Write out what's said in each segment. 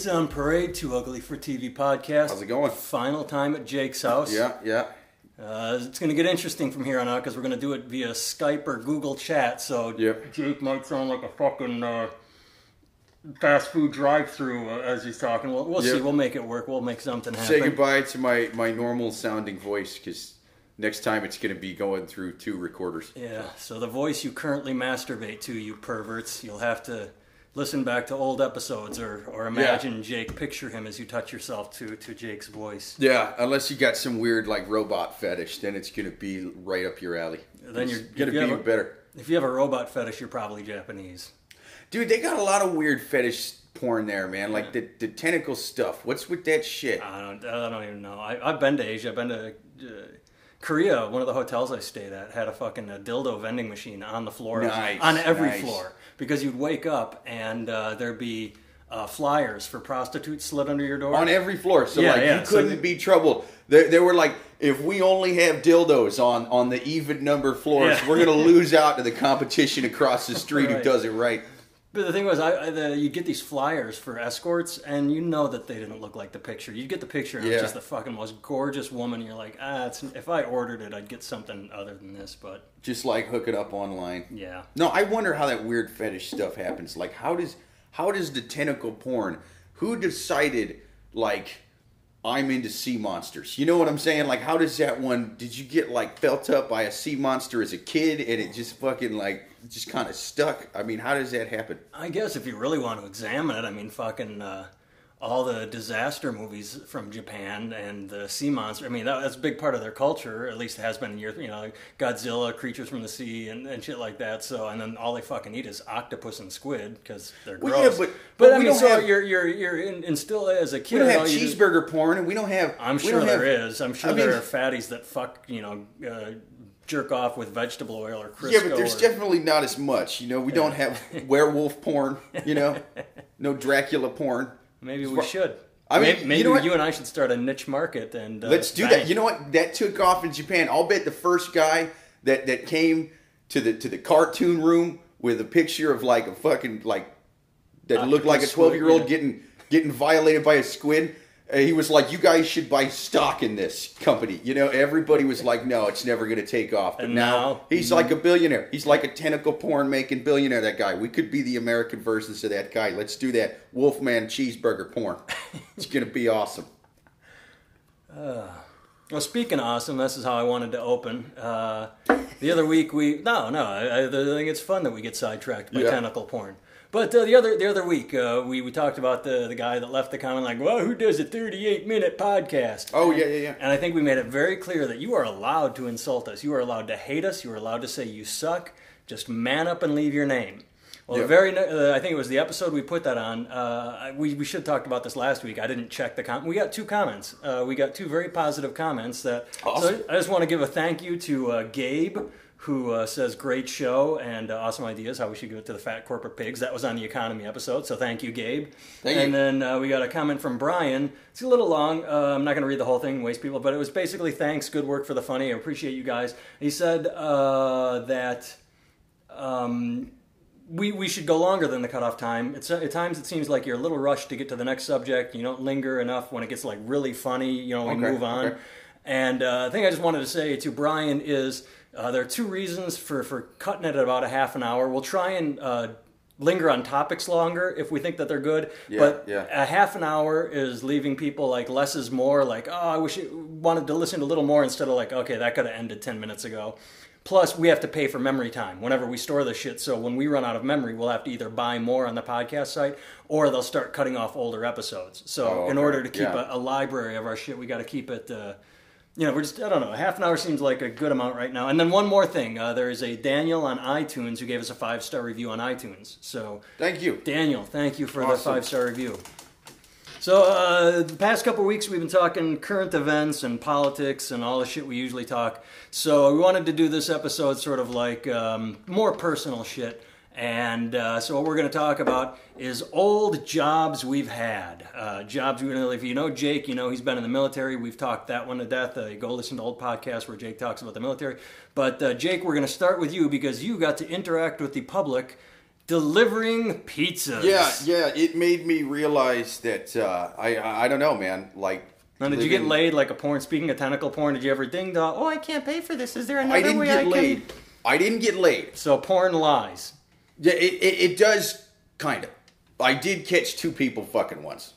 Kids on Parade, Too Ugly for TV podcast. How's it going? Final time at Jake's house. Yeah, yeah. Uh, it's going to get interesting from here on out because we're going to do it via Skype or Google Chat. So Yep. Jake might sound like a fucking uh, fast food drive-through uh, as he's talking. We'll, we'll see. We'll make it work. We'll make something happen. Say goodbye to my my normal sounding voice because next time it's going to be going through two recorders. Yeah. So the voice you currently masturbate to, you perverts, you'll have to listen back to old episodes or, or imagine Jake. Picture him as you touch yourself to to Jake's voice. Yeah, unless you got some weird like robot fetish, then it's going to be right up your alley. Then It's you're- to you be have a- better. If you have a robot fetish, you're probably Japanese. Dude, they got a lot of weird fetish porn there, man. Like the, the tentacle stuff. What's with that shit? I don't. I don't even know. I, I've been to Asia. I've been to uh, Korea. One of the hotels I stayed at had a fucking uh dildo vending machine on the floor, Nice, on every nice. floor, because you'd wake up and uh, there'd be uh, flyers for prostitutes slid under your door. on every floor. So Yeah, like yeah, you couldn't the- be troubled. They, they were like, if we only have dildos on on the even number floors, Yeah. we're gonna lose out to the competition across the street Right. who does it right. But the thing was, I, I the, you get these flyers for escorts, and you know that they didn't look like the picture. You get the picture, and Yeah. it's just the fucking most gorgeous woman. You're like, ah, it's, if I ordered it, I'd get something other than this. But Just like hook it up online. yeah, No, I wonder how that weird fetish stuff happens. Like, how does how does the tentacle porn? Who decided like I'm into sea monsters? You know what I'm saying? Like, how does that one? Did you get like felt up by a sea monster as a kid, and it just fucking like just kind of stuck? I mean, how does that happen? I guess if you really want to examine it, I mean, fucking uh, all the disaster movies from Japan and the sea monster. I mean, that, that's a big part of their culture. At least it has been in years. You know, like Godzilla, creatures from the sea, and, and shit like that. So, and then all they fucking eat is octopus and squid because they're Well, gross. yeah, but- but, but I we mean, so have- you're you're you're in, still as a kid. We don't have all you do- cheeseburger porn, and we don't have. I'm sure there have- is. I'm sure I mean- there are fatties that fuck, you know, uh, jerk off with vegetable oil or Crisco. Yeah, but there's or, definitely not as much. You know, we don't have werewolf porn. You know, no Dracula porn. maybe we should. I mean, maybe, you know you and I should start a niche market and uh, Let's do that. You know what? That took off in Japan. I'll bet the first guy that that came to the to the cartoon room with a picture of like a fucking like that looked like a twelve year old getting getting violated by a squid. Uh, he was like, "You guys should buy stock in this company." You know, everybody was like, "No, it's never going to take off." But And now, now- he's like a billionaire. He's like a tentacle porn making billionaire. That guy. We could be the American versions of that guy. Let's do that. Wolfman cheeseburger porn. It's going to be awesome. Well, speaking of awesome, this is how I wanted to open. Uh, the other week we no no I, I think it's fun that we get sidetracked by Yeah. tentacle porn. But uh, the other the other week uh, we we talked about the the guy that left the comment like, well, who does a 38 minute podcast? Oh yeah, yeah, yeah. And I think we made it very clear that you are allowed to insult us. You are allowed to hate us. You are allowed to say you suck. Just man up and leave your name. Well, the very uh, I think it was the episode we put that on. Uh, we we should have talked about this last week. I didn't check the com. We got two comments. Uh, we got two very positive comments. That Awesome. so I just want to give a thank you to uh, Gabe. Who uh, says great show and uh, awesome ideas? How we should give it to the fat corporate pigs? That was on the economy episode, so thank you, Gabe. Thank and you. then uh, we got a comment from Brian. It's a little long. Uh, I'm not going to read the whole thing, waste people, but it was basically thanks, good work for the funny. I appreciate you guys. He said uh, that um, we we should go longer than the cutoff time. It's at times it seems like you're a little rushed to get to the next subject. You don't linger enough when it gets like really funny. You know, we Okay, move on. okay. And uh, the thing I just wanted to say to Brian is uh, there are two reasons for, for cutting it at about a half an hour. We'll try and uh, linger on topics longer if we think that they're good. Yeah, but yeah. a half an hour is leaving people like less is more. Like, oh, I wish you wanted to listen to a little more instead of like, okay, that could have ended 10 minutes ago. Plus, we have to pay for memory time whenever we store this shit. So when we run out of memory, we'll have to either buy more on the podcast site or they'll start cutting off older episodes. So Oh, in order to keep Yeah. a, a library of our shit, we got to keep it. Uh, you know, we're just, I don't know, half an hour seems like a good amount right now. And then one more thing uh, there is a Daniel on iTunes who gave us a five star review on iTunes. So, Thank you. Daniel, thank you for the five star review. So, uh, the past couple weeks we've been talking current events and politics and all the shit we usually talk. So, we wanted to do this episode sort of like um, more personal shit. And uh, so, what we're going to talk about is old jobs we've had. Uh, jobs we if you know Jake, you know he's been in the military. We've talked that one to death. Uh, go listen to old podcasts where Jake talks about the military. But uh, Jake, we're going to start with you because you got to interact with the public delivering pizzas. Yeah, yeah. It made me realize that uh, I, I I don't know, man. Like, Now, did you get laid like a porn? Speaking of tentacle porn, did you ever ding dong? Oh, I can't pay for this. Is there another I didn't way get laid. I didn't get laid. So porn lies. Yeah, it, it, it does kind of. I did catch two people fucking once.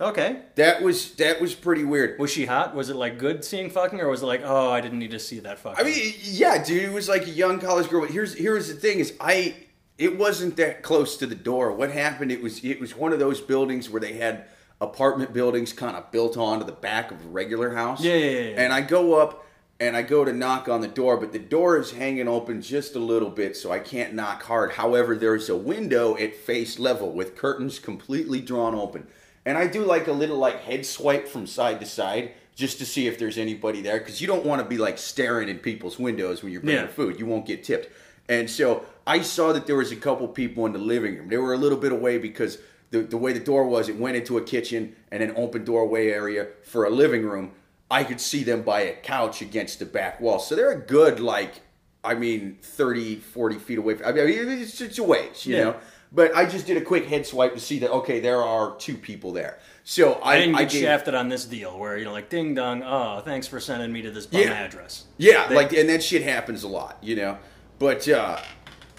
Okay. That was that was pretty weird. Was she hot? Was it like good seeing fucking, or was it like, oh, I didn't need to see that fucking? I mean, yeah, dude, it was like a young college girl. But here's here's the thing: is I it wasn't that close to the door. What happened? It was it was one of those buildings where they had apartment buildings kind of built onto the back of a regular house. Yeah, yeah, yeah, yeah. And I go up and I go to knock on the door, but the door is hanging open just a little bit, so I can't knock hard. However, there's a window at face level with curtains completely drawn open. And I do like a little like head swipe from side to side just to see if there's anybody there because you don't want to be like staring in people's windows when you're bringing Yeah. food. You won't get tipped. And so I saw that there was a couple people in the living room. They were a little bit away because the, the way the door was, it went into a kitchen and an open doorway area for a living room. I could see them by a couch against the back wall. So they're a good, like, I mean, 30, 40 feet away. From, I mean, it's, it's a ways, you Yeah. know? But I just did a quick head swipe to see that, okay, there are two people there. So I, I didn't get gave- shafted on this deal where you know, like, ding dong. Oh, thanks for sending me to this bum Yeah. address. Yeah, They- like and that shit happens a lot, you know. But uh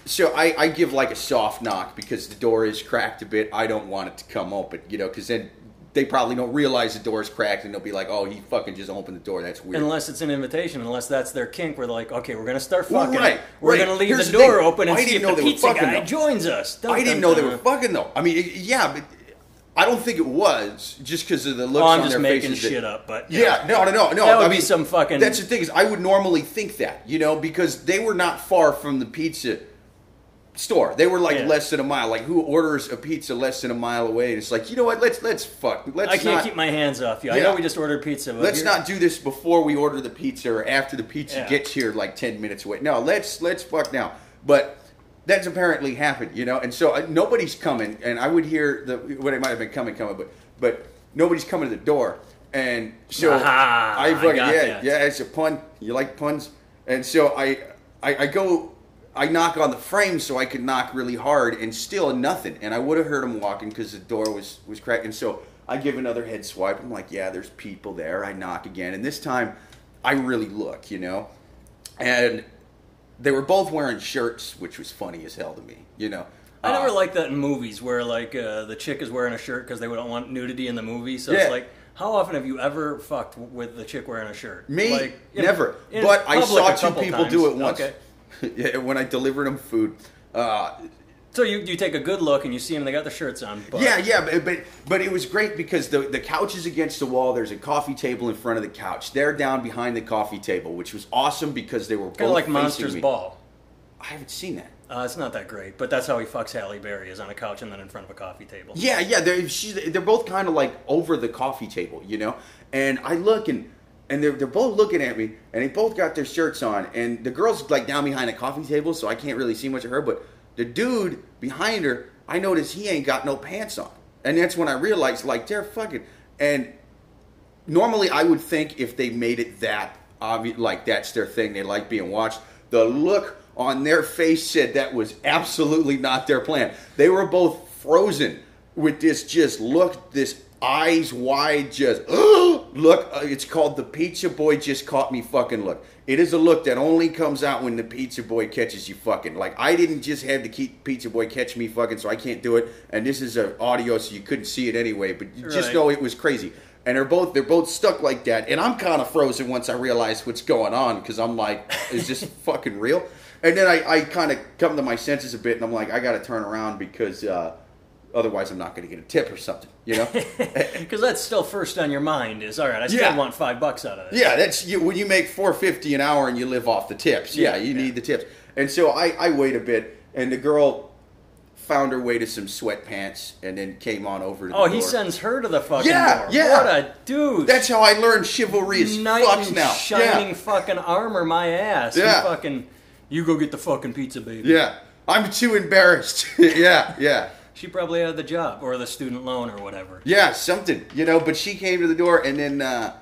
so I, I give like a soft knock because the door is cracked a bit. I don't want it to come open, you know, because then they probably don't realize the door's cracked and they'll be like, "Oh, he fucking just opened the door. That's weird." Unless it's an invitation, unless that's their kink, where they're like, okay, we're gonna start Well, fucking. right, we're right. gonna leave Here's the the door open and I see if know the were pizza guy though. joins us. Dun, I didn't dun, know they were fucking though. I mean, yeah, but I don't think it was just because of the looks Oh, I'm on just their making faces. that- shit up, but Yeah, no, no, no, no. That would I be mean, some fucking- That's the thing is, I would normally think that, you know, because they were not far from the pizza store. They were like Yeah. less than a mile. Like who orders a pizza less than a mile away? And it's like, you know what? Let's let's fuck. Let's I can't not, keep my hands off you. I Yeah. know we just ordered pizza, Let's not do this before we order the pizza or after the pizza Yeah. gets here, like ten minutes away. No, let's let's fuck now. But that's apparently happened, you know. And so uh, nobody's coming, and I would hear the what it might have been coming, coming, but but nobody's coming to the door. And so Aha, I I fucking yeah that. yeah it's a pun. You like puns, and so I I, I go. I knock on the frame so I could knock really hard and still nothing. And I would have heard him walking because the door was was cracked. And so I give another head swipe. I'm like, yeah, there's people there. I knock again, and this time I really look, you know. And they were both wearing shirts, which was funny as hell to me, you know. I never Uh, liked that in movies where like uh, the chick is wearing a shirt because they don't want nudity in the movie. So Yeah. it's like, how often have you ever fucked with the chick wearing a shirt? Me, like, never. in but I saw two people times. do it once. Okay. yeah, when I delivered them food. Uh, So you, you take a good look and you see them. They got their shirts on. But Yeah, yeah, but, but but it was great because the the couch is against the wall. There's a coffee table in front of the couch. They're down behind the coffee table, which was awesome because they were kind of like Monsters me. Ball. I haven't seen that. Uh, it's not that great, but that's how he fucks Halle Berry is on a couch and then in front of a coffee table. Yeah, yeah, they're she's, they're both kind of like over the coffee table, you know. And I look and and they're they're both looking at me, and they both got their shirts on, and the girl's like down behind a coffee table, so I can't really see much of her. But the dude behind her, I notice he ain't got no pants on, and that's when I realized like they're fucking. And normally I would think if they made it that obvious, like that's their thing, they like being watched. The look on their face said that was absolutely not their plan. They were both frozen with this just look, this eyes wide, just look. Uh, it's called the Pizza Boy just caught me fucking look. It is a look that only comes out when the Pizza Boy catches you fucking. Like I didn't just have to keep Pizza Boy catch me fucking, so I can't do it. And this is an audio, so you couldn't see it anyway. But you just know it was crazy and they're both they're both stuck like that and i'm kind of frozen once i realize what's going on because i'm like is this fucking real and then i, I kind of come to my senses a bit and i'm like i gotta turn around because uh, otherwise i'm not gonna get a tip or something you know Because that's still first on your mind is all right. I still Yeah. want five bucks out of it. yeah that's you, when you make 450 an hour and you live off the tips yeah, Yeah, you yeah. need the tips and so I, I wait a bit and the girl found her way to some sweatpants and then came on over to the Oh, he sends her to the fucking Yeah, door. yeah. What a dude. that's how i learned chivalry is knight fucks now shining yeah. fucking armor, my ass. Yeah. You fucking, you go get the fucking pizza, baby. Yeah, I'm too embarrassed. yeah, yeah, She probably had the job or the student loan or whatever. yeah, something, you know. But she came to the door and then, uh,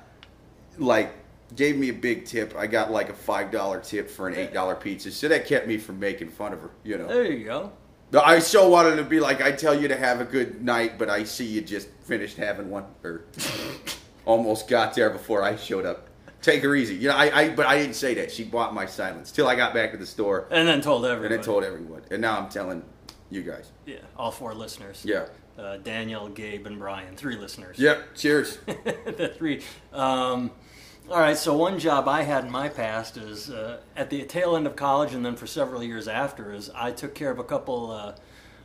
like, gave me a big tip. I got like a five dollar tip for an eight dollar pizza, so that kept me from making fun of her, you know. There you go. I so wanted to be like, I tell you to have a good night, but I see you just finished having one, or almost got there before I showed up. Take her easy. You know, I, I but I didn't say that. She bought my silence till I got back to the store And then told everyone. and. I told everyone. And now I'm telling you guys. Yeah, all four listeners. Yeah. Uh, Daniel, Gabe, and Brian. Three listeners. Yep. Cheers. the three. Um, all right, so one job I had in my past is uh, at the tail end of college, and then for several years after, is I took care of a couple uh,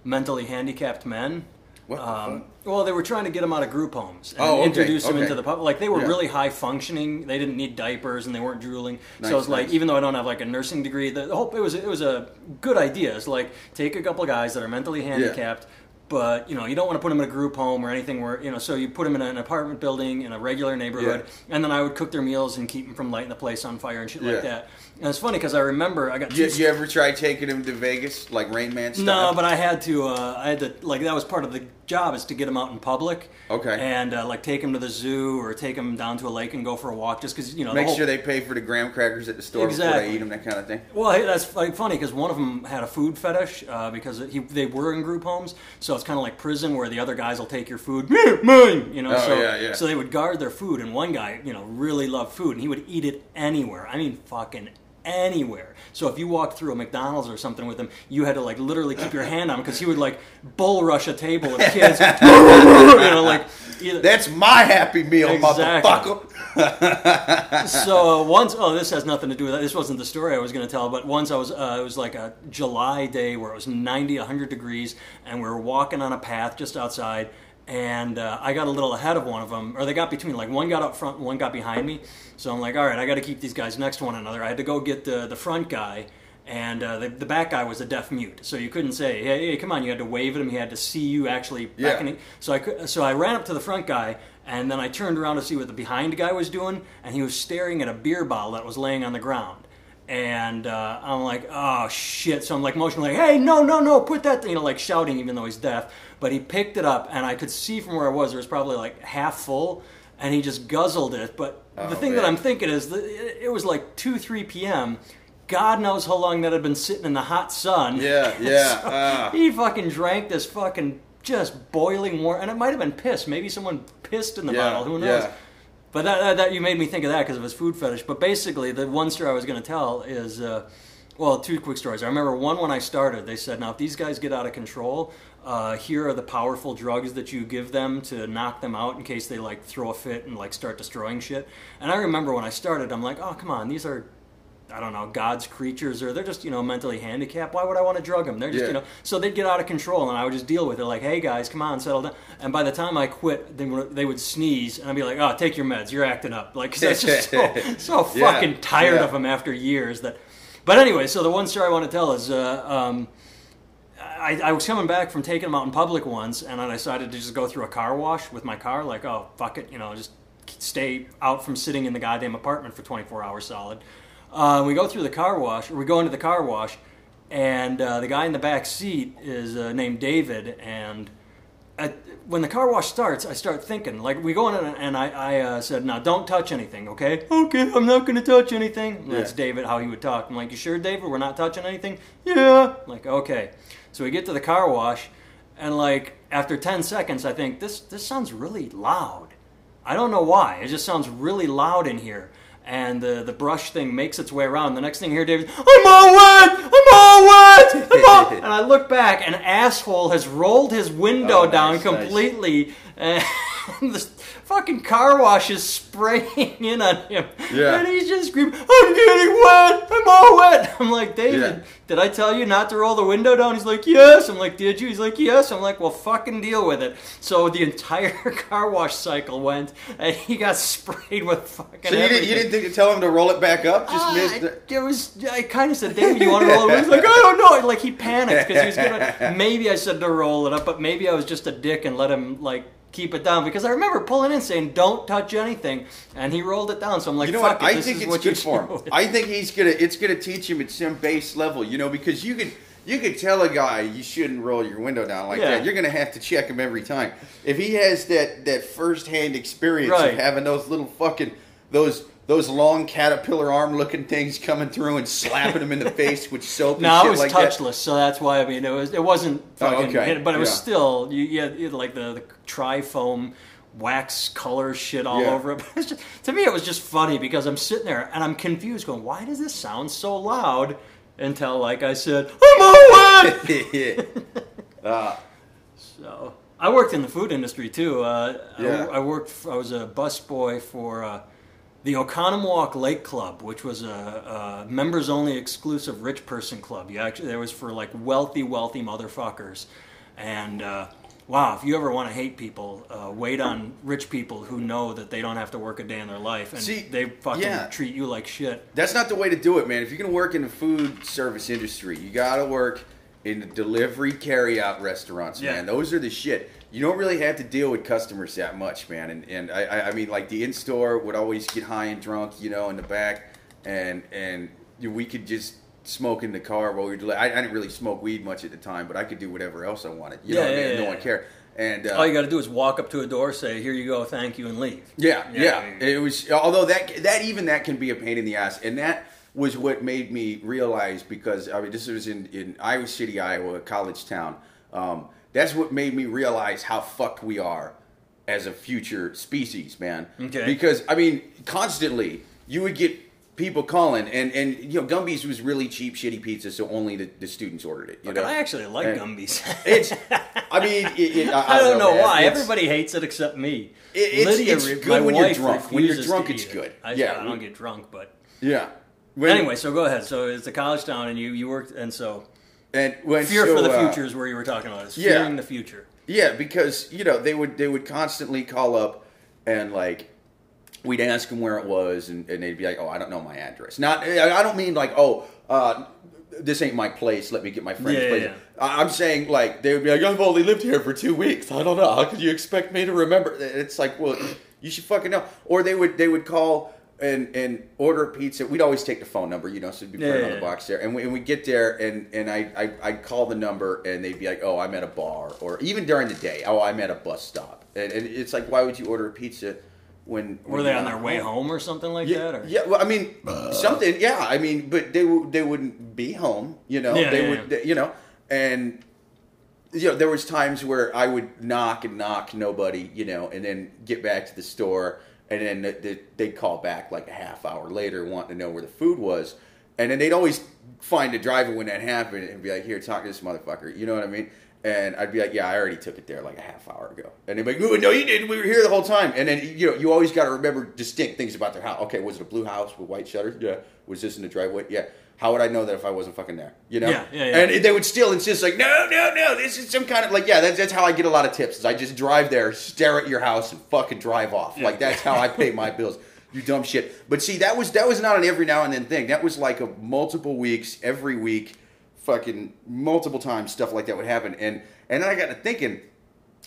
mentally handicapped men. What Um, well, they were trying to get them out of group homes and Oh, okay, introduce them okay. into the public. Like they were Yeah. really high functioning. They didn't need diapers and they weren't drooling. so Nice, it's like, even though I don't have like a nursing degree, the, the whole it was it was a good idea. It's like take a couple guys that are mentally handicapped. But you know you don't want to put them in a group home or anything where you know so you put them in an apartment building in a regular neighborhood and then I would cook their meals and keep them from lighting the place on fire and shit Yeah. like that. And it's funny because I remember I got You, you ever try taking them to Vegas like Rain Man style? no, but I had to. Uh, I had to like that was part of the job is to get them out in public. Okay. And uh, like take them to the zoo or take them down to a lake and go for a walk, just because you know. the Make whole- sure they pay for the graham crackers at the store before Exactly. they eat them, that kind of thing. Well, hey, that's like funny because one of them had a food fetish uh, because he, they were in group homes, so it's kind of like prison where the other guys will take your food, "Yeah, mine, you know. Oh, so, yeah, yeah. so they would guard their food, and one guy, you know, really loved food, and he would eat it anywhere. I mean, fucking anywhere. So if you walked through a McDonald's or something with him, you had to like literally keep your hand on him because he would like bull rush a table of kids, you know, like. Either, That's my happy meal, Exactly. motherfucker. so once, oh, this has nothing to do with that. This wasn't the story I was going to tell, but once I was, uh, it was like a July day where it was 90, 100 degrees, and we were walking on a path just outside, and uh, I got a little ahead of one of them, or they got between, like one got up front and one got behind me. So I'm like, all right, I got to keep these guys next to one another. I had to go get the, the front guy. And uh, the, the back guy was a deaf mute, so you couldn't say, "Hey, hey, come on!" You had to wave at him. He had to see you actually Yeah. beckoning. So I so I ran up to the front guy, and then I turned around to see what the behind guy was doing, and he was staring at a beer bottle that was laying on the ground. And uh, I'm like, oh shit! So I'm like motioning, like, hey, no, no, no, put that, you know, like shouting, even though he's deaf. But he picked it up, and I could see from where I was, it was probably like half full, and he just guzzled it. But Oh, the thing that. I'm thinking is, that it was like two, three p.m. God knows how long that had been sitting in the hot sun. Yeah, yeah, So ah. he fucking drank this fucking just boiling water, and it might have been piss. Maybe someone pissed in the Yeah, bottle. Who knows? yeah. But that, that, that you made me think of that because of his food fetish. But basically, the one story I was going to tell is, uh, well, two quick stories. I remember one when I started. They said, now if these guys get out of control, uh, here are the powerful drugs that you give them to knock them out in case they like throw a fit and like start destroying shit. And I remember when I started, I'm like, oh come on, these are. I don't know, God's creatures, or they're just, you know, mentally handicapped. Why would I want to drug them? They're just, Yeah. you know, so they'd get out of control, and I would just deal with it. Like, hey guys, come on, settle down. And by the time I quit, they would, they would sneeze, and I'd be like, oh, take your meds, you're acting up. Like, 'cause that's just so, so Yeah, fucking tired yeah. of them after years. That, but anyway, so the one story I want to tell is, uh, um, I, I was coming back from taking them out in public once, and I decided to just go through a car wash with my car. Like, oh fuck it, you know, just stay out from sitting in the goddamn apartment for 24 hours solid. Uh, we go through the car wash, or we go into the car wash, and uh, the guy in the back seat is uh, named David. And at, when the car wash starts, I start thinking, like, we go in and, I, I uh, said, "Now, don't touch anything, okay? Okay, I'm not going to touch anything." And That's David, how he would talk. I'm like, "You sure, David? We're not touching anything?" Yeah. I'm like, okay. So we get to the car wash, and like after 10 seconds, I think this this sounds really loud. I don't know why. It just sounds really loud in here. And the, the brush thing makes its way around. The next thing you hear, David, I'm all wet! I'm all wet! I'm all... and I look back, and asshole has rolled his window Oh, down nice. completely. And this fucking car wash is spraying in on him. Yeah. And he's just screaming, I'm getting wet! I'm all wet! I'm like, David, Yeah. did I tell you not to roll the window down? He's like, yes. I'm like, did you? He's like, yes. I'm like, well, fucking deal with it. So the entire car wash cycle went, and he got sprayed with fucking. So you didn't, you didn't think to tell him to roll it back up? Just Ah, missed it. it was. I kind of said, "David, you want to roll it?" He's like, "I don't know." Like he panicked because he was gonna. Maybe I said to roll it up, but maybe I was just a dick and let him like keep it down because I remember pulling in saying, "Don't touch anything," and he rolled it down. So I'm like, You know "Fuck what? it, I this think it's good for him. I think he's gonna. It's gonna teach him at some base level. You know, because you could you could tell a guy you shouldn't roll your window down like Yeah. that. You're gonna have to check him every time. If he has that that first hand experience Right. of having those little fucking those. Those long caterpillar arm looking things coming through and slapping them in the face with soap. And No, shit it was like that? touchless, so that's why I mean it was it wasn't Oh, fucking, okay. but it was Yeah. still you, you had, you had like the, the tri-foam wax color shit all Yeah. over it. But it's just, to me, it was just funny because I'm sitting there and I'm confused, going, "Why does this sound so loud?" Until, like I said, I'm away. uh, So I worked in the food industry too. Uh, Yeah. I, I worked. I was a busboy for uh, the Oconomowoc Lake Club, which was a, a members-only exclusive rich person club. You actually there was for like wealthy, wealthy motherfuckers. And uh, wow, if you ever want to hate people, uh, wait on rich people who know that they don't have to work a day in their life, and See, they fucking yeah. treat you like shit. That's not the way to do it, man. If you're gonna work in the food service industry, you gotta work in the delivery carry-out restaurants, Yeah. man. Those are the shit. You don't really have to deal with customers that much, man. And and I, I- mean, like the in-store would always get high and drunk, you know, in the back, and and we could just smoke in the car while we were. Deli- I, I didn't really smoke weed much at the time, but I could do whatever else I wanted. You know Yeah, what I mean? yeah, no yeah. one cared. And uh, All you got to do is walk up to a door, say, "Here you go, thank you," and leave. Yeah, Yeah, yeah. yeah. It was although that that even that can be a pain in the ass, and that was what made me realize because I mean this was in in Iowa City, Iowa, a college town. Um, that's what made me realize how fucked we are as a future species, man. Okay. Because I mean, constantly you would get people calling, and and you know Gumby's was really cheap, shitty pizza, so only the, the students ordered it. You know, I actually like And Gumby's. It's, I mean, it, it, I, I don't know man. why. It's- Everybody hates it except me. It- it's- it's good when you're drunk. When you're drunk, it's good. I, Yeah. I don't get drunk, but Yeah. When- anyway. So go ahead. So it's a college town, and you you worked, and so and when fear so, for the uh, future is where you were talking about. Is yeah. fearing the future. Yeah, because you know they would they would constantly call up and like we'd ask them where it was, and, and they'd be like, "Oh, I don't know my address." Not I don't mean like, "Oh, uh, this ain't my place. Let me get my friend's Yeah, place." yeah. I- I'm saying like they would be like, "I've only lived here for two weeks. I don't know. How could you expect me to remember?" It's like, well, you should fucking know. Or they would they would call. And, and order a pizza. We'd always take the phone number, you know, so it'd be put Yeah, on the yeah. box there. And we, and we get there, and, and I, I, I'd call the number, and they'd be like, oh, I'm at a bar. Or even during the day, oh, I'm at a bus stop. And, and it's like, why would you order a pizza when. Were when they on their way home or something like Yeah, that? Or? yeah, well, I mean, something, yeah. I mean, but they w- they wouldn't be home, you know. Yeah, they would, they- you know, and you know, there was times where I would knock and knock nobody, you know, and then get back to the store, and then th- th- they'd call back like a half hour later, wanting to know where the food was, and then they'd always find a driver when that happened and be like, "Here, talk to this motherfucker," you know what I mean? And I'd be like, "Yeah, I already took it there like a half hour ago," and they'd be like, "Oh, "No, you didn't. We were here the whole time." And then you know, you always got to remember distinct things about their house. Okay, was it a blue house with white shutters? Yeah. Was this in the driveway? Yeah. How would I know that if I wasn't fucking there? You know? Yeah, yeah, yeah. And they would still insist, like, no, no, no, this is some kind of like, yeah, that's, that's how I get a lot of tips. Is I just drive there, stare at your house, and fucking drive off. Like that's how I pay my bills. You dumb shit. But see, that was that was not an every now and then thing. That was like a multiple weeks, every week, fucking multiple times stuff like that would happen. And and then I got to thinking.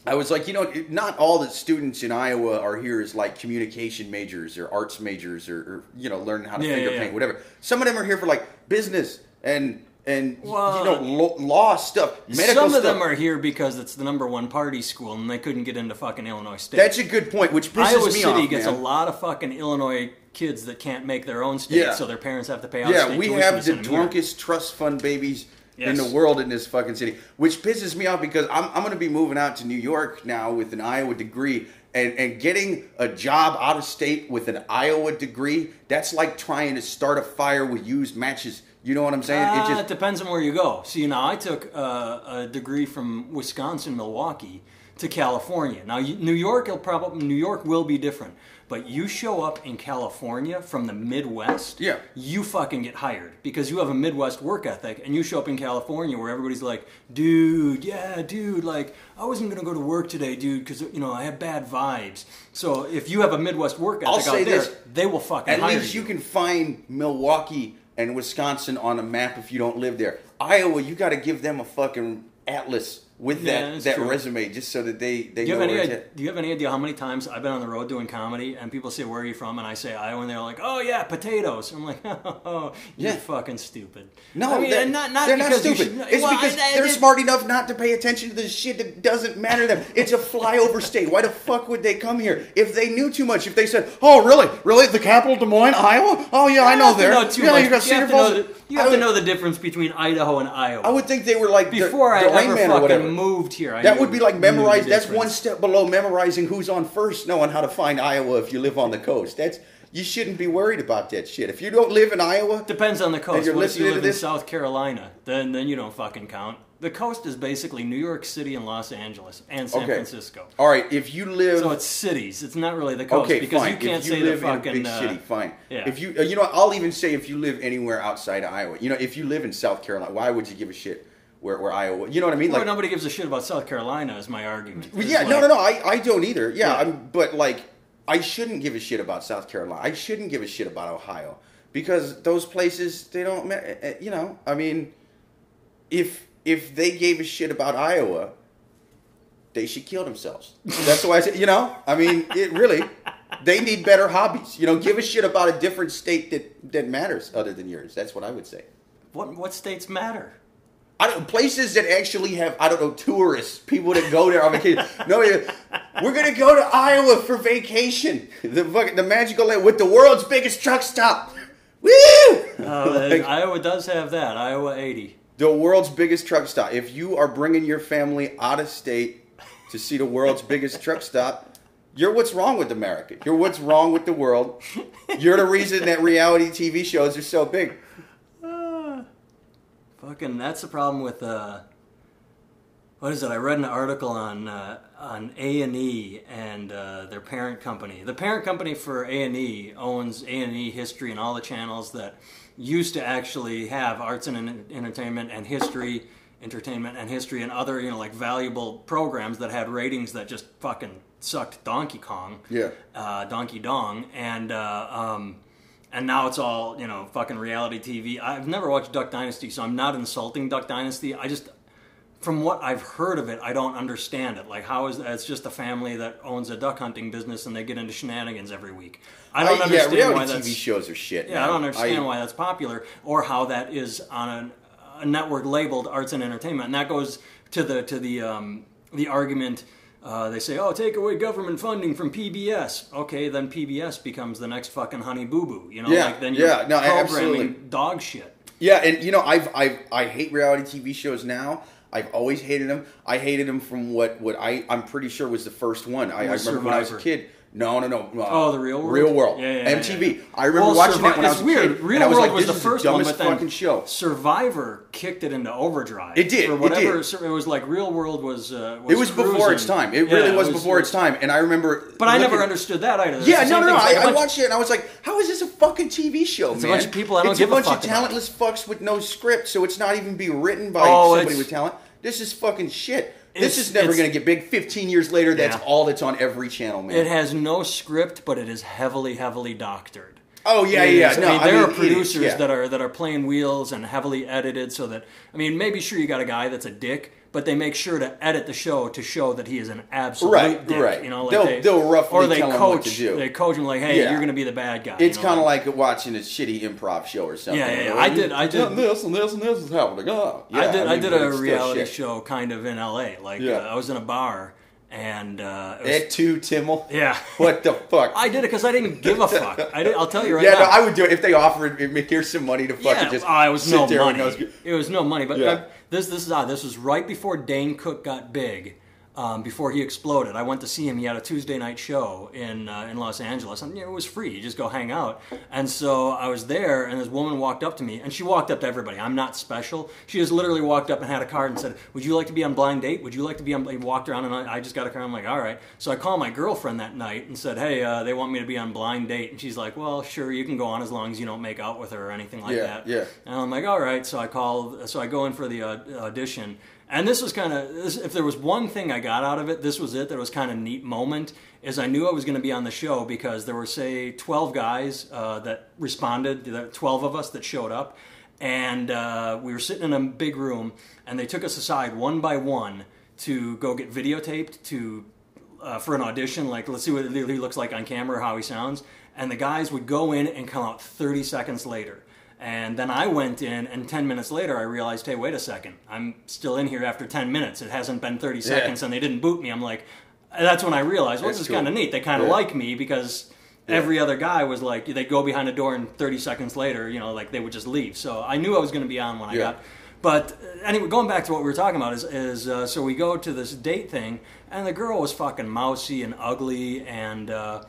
I was like, you know, not all the students in Iowa are here as like communication majors or arts majors or, or you know, learning how to Yeah, finger yeah, paint, yeah. whatever. Some of them are here for like business and and Well, you know lo- law stuff, medical Some of stuff. them are here because it's the number one party school, and they couldn't get into fucking Illinois State. That's a good point, which pisses Iowa me City off, gets man. a lot of fucking Illinois kids that can't make their own state, Yeah. so their parents have to pay out. Yeah, state we have the drunkest trust fund babies in the world in this fucking city, which pisses me off because I'm, I'm going to be moving out to New York now with an Iowa degree. And, and getting a job out of state with an Iowa degree, that's like trying to start a fire with used matches. You know what I'm saying? Uh, it it just depends on where you go. See, now I took uh, a degree from Wisconsin, Milwaukee to California. Now, you, New York, will probably New York will be different. But you show up in California from the Midwest, Yeah. you fucking get hired because you have a Midwest work ethic, and you show up in California where everybody's like, "Dude, yeah, dude, like I wasn't gonna go to work today, dude, because you know I have bad vibes." So if you have a Midwest work ethic I'll out there, this. they will fucking hire. At hire least you can find Milwaukee and Wisconsin on a map if you don't live there. Iowa, you got to give them a fucking atlas with Yeah, that that true. resume just so that they they Do you know have any idea. Do you have any idea how many times I've been on the road doing comedy and people say where are you from and I say Iowa and they're like oh yeah potatoes I'm like oh you're Yeah. fucking stupid No, I mean, they're, not not they're not stupid. should- it's well, because I- I- they're smart enough not to pay attention to the shit that doesn't matter to them. It's a flyover state. Why the fuck would they come here if they knew too much? If they said, "Oh, really, really, the capital, Des Moines, Iowa? Oh yeah, I know there. know too yeah, much. you got Cedar have to know Falls." The- You I have to know the difference between Idaho and Iowa. I would think they were like before the, I Rain ever Man fucking moved here. I That would be like memorize. That's one step below memorizing who's on first, knowing how to find Iowa if you live on the coast. That's you shouldn't be worried about that shit. If you don't live in Iowa, Depends on the coast. you're What if you live in? South Carolina? Then then you don't fucking count. The coast is basically New York City and Los Angeles and San okay. Francisco. All right, if you live So it's cities. It's not really the coast Okay, because fine. you can't if you say live the fucking in a big uh, city, fine. yeah. If you, uh, you know, I'll even say if you live anywhere outside of Iowa, you know, if you live in South Carolina, why would you give a shit where, where Iowa? You know what I mean? Well, Like, nobody gives a shit about South Carolina. Is my argument. Well, It's yeah, no, like- no, no. I, I don't either. Yeah, Yeah. I'm, but like, I shouldn't give a shit about South Carolina. I shouldn't give a shit about Ohio because those places they don't. ma- eh, eh, You know, I mean, if if they gave a shit about Iowa, they should kill themselves. That's why I said, you know, I mean, it really. They need better hobbies. You know, give a shit about a different state that that matters other than yours. That's what I would say. What what states matter? I don't, places that actually have I don't know tourists, people that go there on vacation. no, we're gonna go to Iowa for vacation. The fucking the magical land with the world's biggest truck stop. Woo! Uh, Like, Iowa does have that. Iowa 80. The world's biggest truck stop. If you are bringing your family out of state to see the world's biggest truck stop, you're what's wrong with America. You're what's wrong with the world. You're the reason that reality TV shows are so big. Fucking, that's the problem with uh, what is it? I read an article on uh, on A and E and uh, their parent company. The parent company for A and E owns A and E History and all the channels that used to actually have arts and entertainment and history, entertainment and history and other you know like valuable programs that had ratings that just fucking sucked Donkey Kong. Yeah. uh, Donkey Dong, and uh, um, and now it's all you know fucking reality TV. I've never watched Duck Dynasty, so I'm not insulting Duck Dynasty. I just from what I've heard of it, I don't understand it. Like, how is that? It's just a family that owns a duck hunting business and they get into shenanigans every week. I don't I- understand yeah, why that's. TV shows are shit. Yeah, I don't man. understand why that's popular or how that is on a, a network labeled arts and entertainment. And that goes to the to the um, the argument. Uh, they say, "Oh, take away government funding from PBS." Okay, then PBS becomes the next fucking Honey Boo Boo. You know, Yeah, like then you're yeah, no, programming absolutely. dog shit. Yeah, and you know, I've, I've I hate reality TV shows now. I've always hated them. I hated them from what what I I'm pretty sure was the first one. I, I remember Was when I was a kid. No, no, no. uh, Oh, The Real World? Real World. Yeah, yeah, MTV. yeah. I remember Well, watching Survi- that when I it's was a weird. kid. Real was World like, was the first the one, dumbest but then fucking show. Survivor kicked it into overdrive. It did, For it did. it was like Real World was. Uh, It was before its time. It really was, before its time. And I remember. But I never understood that either. It's Yeah, no, no, no. It's like I, a I watched it and I was like, "How is this a fucking TV show, It's a bunch of people I don't it's give a a bunch of talentless fucks with no script, so it's not even be written by Oh, somebody with talent. This is fucking shit. This It's- is never going to get big. Fifteen years later, that's Yeah. all that's on every channel, man. It has no script, but it is heavily, heavily doctored. Oh yeah, It yeah. No, I mean, there mean, are it is, producers yeah. that are that are playing wheels and heavily edited, so that I mean, maybe sure you got a guy that's a dick, but they make sure to edit the show to show that he is an absolute Right, dick. right. You know, like They'll- they, they'll roughly or they tell him coach. do. They coach him like, hey, Yeah. you're going to be the bad guy. It's you know, kind of like watching a shitty improv show or something. Yeah, yeah, yeah. Like, I did- I did- "And This and this and this is happening. Oh, yeah, I did. I, mean, did a reality show kind of in L.A. Like Yeah. uh, I was in a bar and uh, it was, At two, Timmel. yeah. What the fuck? I did it because I didn't give a fuck. I did, I'll tell you right yeah, now. Yeah, no, I would do it if they offered me here's some money to fucking yeah, just it was no money. It was no money. But Yeah. uh, this this is odd. This was right before Dane Cook got big. Um, before he exploded, I went to see him. He had a Tuesday night show in uh, in Los Angeles, and you know, it was free. You just go hang out. And so I was there, and this woman walked up to me, and she walked up to everybody. I'm not special. She just literally walked up and had a card and said, "Would you like to be on blind date? Would you like to be on?" He walked around, and I, I just got a card. I'm like, "All right." So I called my girlfriend that night and said, "Hey, uh, they want me to be on blind date," and she's like, "Well, sure, you can go on as long as you don't make out with her or anything like Yeah, that." yeah. And I'm like, all right. So I call. So I go in for the uh, audition, and this was kind of. If there was one thing I got out of it, this was it. that was kind of neat moment. Is I knew I was going to be on the show because there were say 12 guys uh, that responded. Were 12 of us that showed up, and uh, we were sitting in a big room, and they took us aside one by one to go get videotaped to uh, for an audition. Like, let's see what he looks like on camera, how he sounds. And the guys would go in and come out 30 seconds later. And then I went in, and 10 minutes later, I realized, hey, wait a second. I'm still in here after 10 minutes. It hasn't been 30 seconds, and they didn't boot me. I'm like, that's when I realized, well, That's this is cool. kind of neat. They kind of Yeah. like me because every other guy was like, they'd go behind a door, and 30 seconds later, you know, like they would just leave. So I knew I was going to be on when I got. But uh, anyway, going back to what we were talking about is, is uh, so we go to this date thing, and the girl was fucking mousy and ugly, and uh,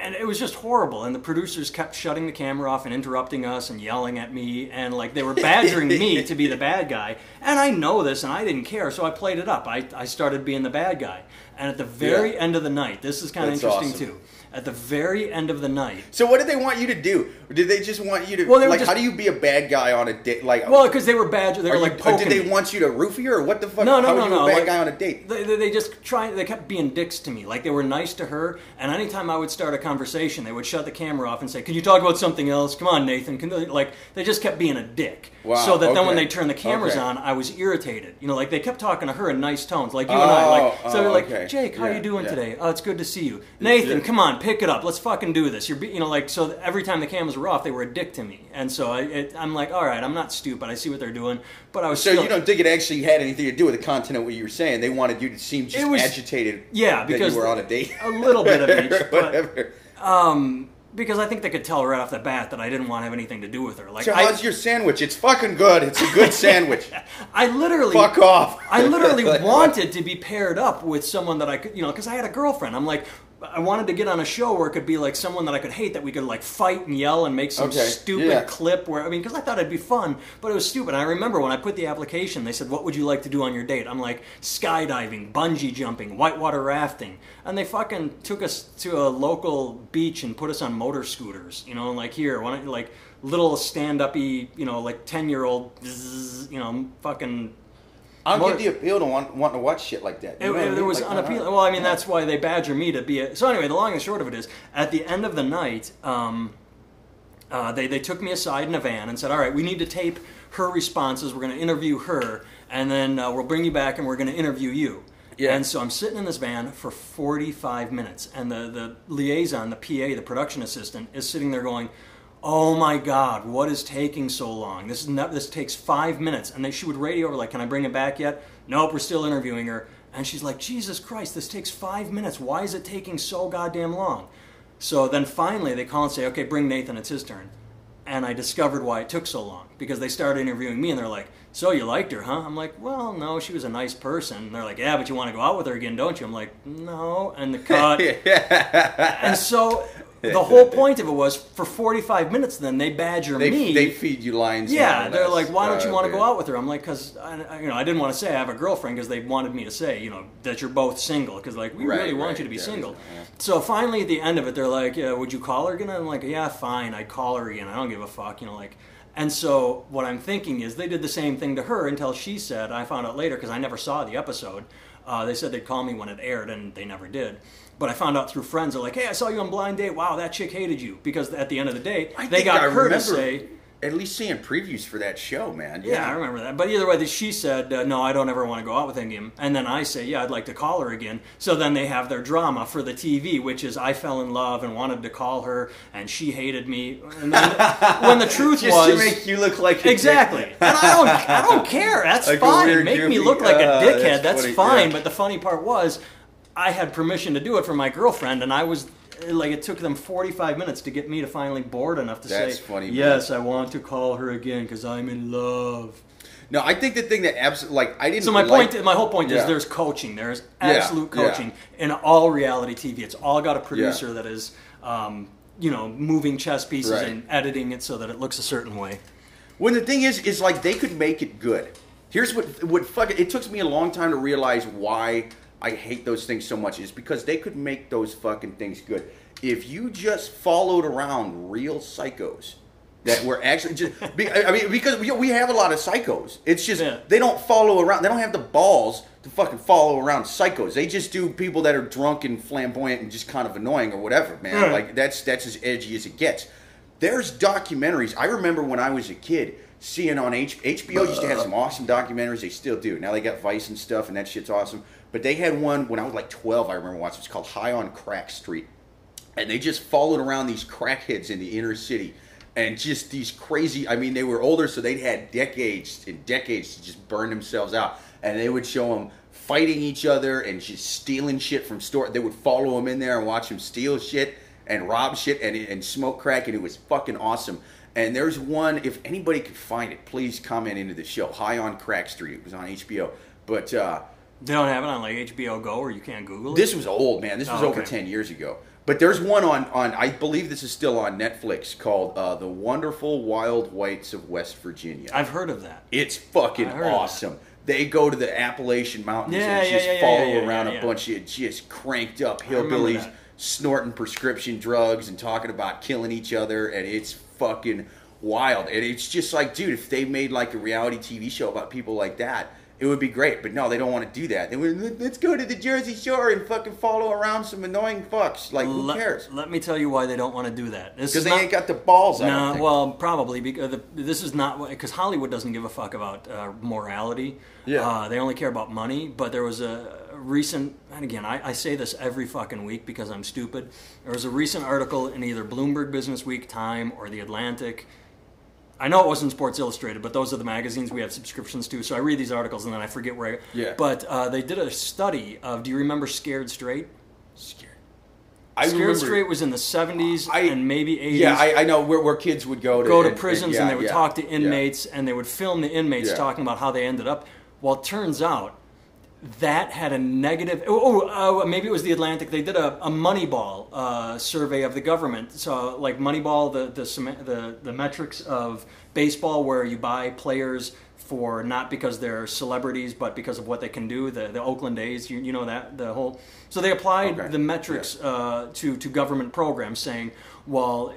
and it was just horrible. And the producers kept shutting the camera off and interrupting us and yelling at me, and like they were badgering me to be the bad guy. And I know this, and I didn't care, so I played it up. I, I started being the bad guy. And at the very Yeah. end of the night, this is kind of interesting awesome. too. At the very end of the night, So what did they want you to do? Or did they just want you to Well, they were like just- how do you be a bad guy on a date? Like well, because they were bad they were like poking did they me. want you to roofie her or what the fuck? No, no, how no, you no. a bad like, guy on a date? They, they, they just try. They kept being dicks to me. Like they were nice to her, and anytime I would start a conversation, they would shut the camera off and say, "Can you talk about something else? Come on, Nathan." Can you-" like they just kept being a dick. Wow, So that then when they turned the cameras Okay. on, I was irritated. You know, like they kept talking to her in nice tones, like you and I. Like Oh, so, they're oh, like, okay. Jake, how Yeah, you doing yeah. today? Oh, it's good to see you, Nathan. Yeah. Come on, pick it up. Let's fucking do this. You're, you know, like so. Every time the cameras were off, they were a dick to me, and so I, it, I'm like, all right, I'm not stupid. I see what they're doing, but I was So still, you don't think it actually had anything to do with the content of what you were saying? They wanted you to seem just was- agitated. Yeah, that because you were on a date. a little bit of each, but- whatever. Um, because I think they could tell right off the bat that I didn't want to have anything to do with her. Like So I, how's your sandwich? It's fucking good. It's a good sandwich. I literally, Fuck off. I literally wanted to be paired up with someone that I could, you know, because I had a girlfriend. I'm like, I wanted to get on a show where it could be like someone that I could hate, that we could like fight and yell and make some Okay, stupid yeah. clip where I mean, because I thought it'd be fun, but it was stupid. I remember when I put the application, they said, "What would you like to do on your date?" I'm like, skydiving, bungee jumping, whitewater rafting, and they fucking took us to a local beach and put us on motor scooters. You know, and like here, why don't you like little stand-uppy, you know, like ten year old, you know, fucking I'll More- get the appeal to want, wanting to watch shit like that. it, You what it- mean? was Like, unappealing. Well, I mean, that's why they badger me to be a. So anyway, the long and short of it is, at the end of the night, um, uh, they they took me aside in a van and said, "All right, we need to tape her responses. We're going to interview her, and then uh, we'll bring you back and we're going to interview you." Yeah. And so I'm sitting in this van for 45 minutes, and the the liaison, the PA, the production assistant, is sitting there going. Oh my God! What is taking so long? This is not, this takes five minutes, and then she would radio over like, "Can I bring it back yet?" Nope, we're still interviewing her. And she's like, Jesus Christ, this takes five minutes. Why is it taking so goddamn long? So then finally they call and say, okay, bring Nathan, it's his turn. And I discovered why it took so long because they started interviewing me and they're like, so you liked her, huh? I'm like, well, no, she was a nice person. And they're like, yeah, but you want to go out with her again, don't you? I'm like, no. And the cut. and so the whole point of it was for 45 minutes then they badger They, me. they feed you lines. Yeah, they're like, why don't you Uh, want to go out with her? I'm like, because you know, I didn't want to say I have a girlfriend because they wanted me to say, you know, that you're both single because like we Right, really want right, you to be yeah, single. yeah. So finally, at the end of it, they're like, yeah, would you call her again? I'm like, yeah, fine, I'd call her again. I don't give a fuck, you know, like. And so what I'm thinking is they did the same thing to her until she said, I found out later because I never saw the episode. Uh, they said they'd call me when it aired, and they never did. But I found out through friends. They're like, "Hey, I saw you on Blind Date. Wow, that chick hated you." Because at the end of the day, I they got I her to remember say, at least seeing previews for that show, man. yeah, I remember that. But either way, she said, uh, "No, I don't ever want to go out with him." And then I say, "Yeah, I'd like to call her again." So then they have their drama for the TV, which is I fell in love and wanted to call her, and she hated me. And then, when the truth Just was to make you look like a exactly, and I don't, I don't care. That's Like fine. Make me look like a uh, dickhead. that's That's, fine. yeah. But the funny part was, I had permission to do it for my girlfriend, and I was. Like it took them 45 minutes to get me to finally bored enough to That's say, funny, man. "Yes, I want to call her again because I'm in love." No, I think the thing that absolutely like I didn't. So my like, point, my whole point is Yeah. there's coaching. There's absolute yeah. coaching in all reality TV. It's all got a producer that is, um, you know, moving chess pieces Right. and editing it so that it looks a certain way. When the thing is, is like they could make it good. Here's what what fuck it took me a long time to realize why I hate those things so much is because they could make those fucking things good. If you just followed around real psychos that were actually just, I mean, because we, we have a lot of psychos. It's just Yeah. they don't follow around. They don't have the balls to fucking follow around psychos. They just do people that are drunk and flamboyant and just kind of annoying or whatever, man. Like that's that's as edgy as it gets. There's documentaries. I remember when I was a kid seeing on H- HBO used to have some awesome documentaries. They still do. Now they got Vice and stuff, and that shit's awesome. But they had one when I was like 12. I remember watching. It's called High on Crack Street, and they just followed around these crackheads in the inner city. And just these crazy, I mean, they were older, so they'd had decades and decades to just burn themselves out. And they would show them fighting each other and just stealing shit from store. They would follow them in there and watch them steal shit and rob shit and, and smoke crack, and it was fucking awesome. And there's one, if anybody could find it, please comment into the show. High on Crack Street. It was on HBO. But uh, They don't have it on like HBO Go or you can't Google it. this was old, man. This was Oh, over okay. 10 years ago. But there's one on, on, I believe this is still on Netflix called uh, The Wonderful Wild Whites of West Virginia. I've heard of that. It's fucking I heard of that. awesome. They go to the Appalachian Mountains Yeah, and yeah, just yeah, yeah, follow yeah, yeah, around yeah, a bunch of just cranked up remember hillbillies that. snorting prescription drugs and talking about killing each other, and it's fucking wild. And it's just like, dude, if they made like a reality TV show about people like that, it would be great. But no, they don't want to do that. They would, let's go to the Jersey Shore and fucking follow around some annoying fucks. Like, who let, cares? Let me tell you why they don't want to do that. Because they not, ain't got the balls. No, well, probably because the, this is not because Hollywood doesn't give a fuck about uh, morality. Yeah. uh, they only care about money. But there was a recent, and again, I, I say this every fucking week because I'm stupid. There was a recent article in either Bloomberg Business Week, Time, or The Atlantic. I know it wasn't Sports Illustrated, but those are the magazines we have subscriptions to. So I read these articles and then I forget where. I, Yeah. But uh, they did a study of. Do you remember Scared Straight? Scared. I Scared remember- Straight was in the 70s I- and maybe 80s. Yeah, I, I know where, where kids would go to go to and- prisons yeah, and they would yeah, talk to inmates and they would film the inmates talking about how they ended up. Well, it turns out that had a negative. Oh, oh uh, maybe it was the Atlantic. They did a, a Moneyball uh, survey of the government. So, like Moneyball, the the, the the metrics of baseball, where you buy players for not because they're celebrities, but because of what they can do. The the Oakland A's, you, you know that the whole. So they applied Okay. the metrics uh, to to government programs, saying, "Well,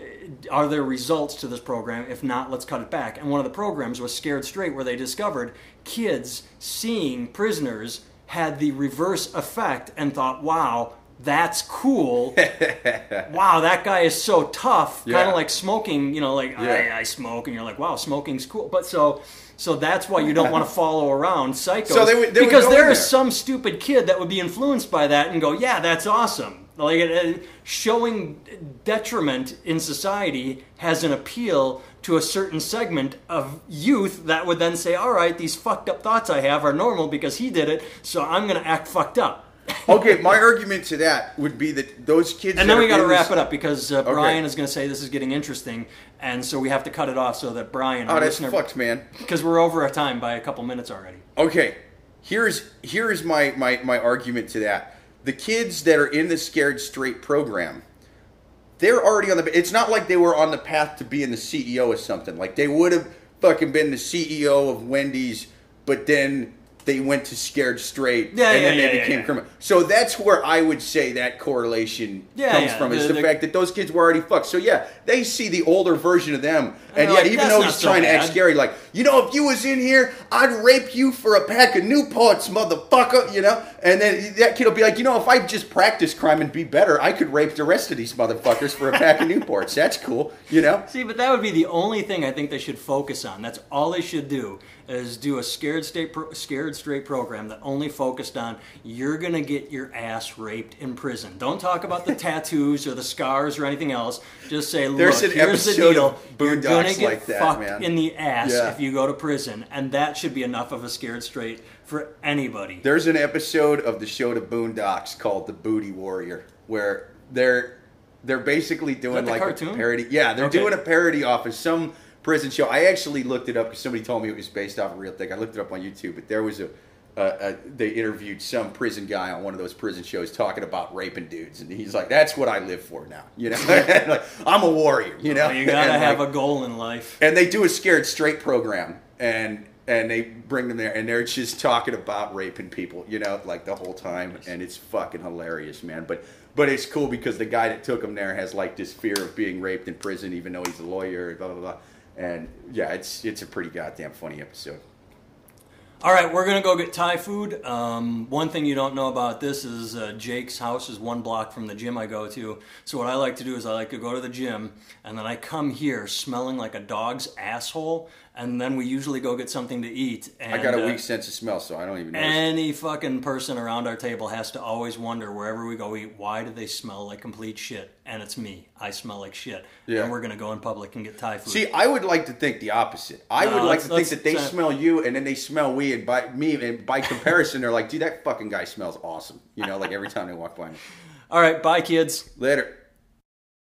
are there results to this program? If not, let's cut it back." And one of the programs was Scared Straight, where they discovered kids seeing prisoners had the reverse effect and thought, "Wow." That's cool. wow, that guy is so tough. Kind of like smoking, you know, like Yeah. I, I smoke, and you're like, wow, smoking's cool. But so, so that's why you don't want to follow around psychos. So they would- they because go there is there. some stupid kid that would be influenced by that and go, yeah, that's awesome. Like uh, showing detriment in society has an appeal to a certain segment of youth that would then say, all right, these fucked up thoughts I have are normal because he did it, so I'm going to act fucked up. okay, my argument to that would be that those kids. And then we got to wrap it up because uh, Brian is going to say this is getting interesting, and so we have to cut it off so that Brian, Oh, that's fucked, man. because we're over our time by a couple minutes already. Okay, here's here's my, my my argument to that. The kids that are in the Scared Straight program, they're already on the. It's not like they were on the path to being the CEO of something. Like they would have fucking been the CEO of Wendy's, but then they went to Scared Straight, Yeah, and yeah, then yeah, they became criminal. So that's where I would say that correlation comes from is the- the, fact that those kids were already fucked. So yeah, they see the older version of them, and yeah, like, even though he's so trying to act scary, like you know, if you was in here, I'd rape you for a pack of Newports, motherfucker. You know, and then that kid will be like, you know, if I just practice crime and be better, I could rape the rest of these motherfuckers for a pack of Newports. That's cool. You know. See, but that would be the only thing I think they should focus on. That's all they should do is do a scared state, pro- scared straight program that only focused on you're gonna get your ass raped in prison. Don't talk about the tattoos or the scars or anything else. Just say, There's look, an here's the deal. You're gonna get like that, fucked man. in the ass Yeah. if you go to prison, and that should be enough of a scared straight for anybody. There's an episode of the show The Boondocks called The Booty Warrior, where they're they're basically doing like a cartoon? parody. Yeah, they're Okay. doing a parody off of some prison show. I actually looked it up because somebody told me it was based off a real thing. I looked it up on YouTube, but there was a. Uh, uh, they interviewed some prison guy on one of those prison shows talking about raping dudes, and he's like, "That's what I live for now." You know, like, I'm a warrior. You know, you gotta And, have like, a goal in life. and they do a scared straight program and and they bring them there and they're just talking about raping people you know like the whole time and it's fucking hilarious man but but it's cool because the guy that took him there has like this fear of being raped in prison even though he's a lawyer blah blah blah and yeah it's it's a pretty goddamn funny episode All right, we're gonna go get Thai food. Um, one thing you don't know about this is uh, Jake's house is one block from the gym I go to. So what I like to do is I like to go to the gym and then I come here smelling like a dog's asshole, and then we usually go get something to eat. And, I got a uh, weak sense of smell, so I don't even know. Any fucking person around our table has to always wonder wherever we go eat, why do they smell like complete shit? And it's me. I smell like shit. Yeah. And we're gonna go in public and get Thai food. See, I would like to think the opposite. I No, would like to think that they uh, smell you and then they smell we, and by me, and by comparison, they're like, "Dude, that fucking guy smells awesome." You know, like every time they walk by me. All right, bye, kids. Later.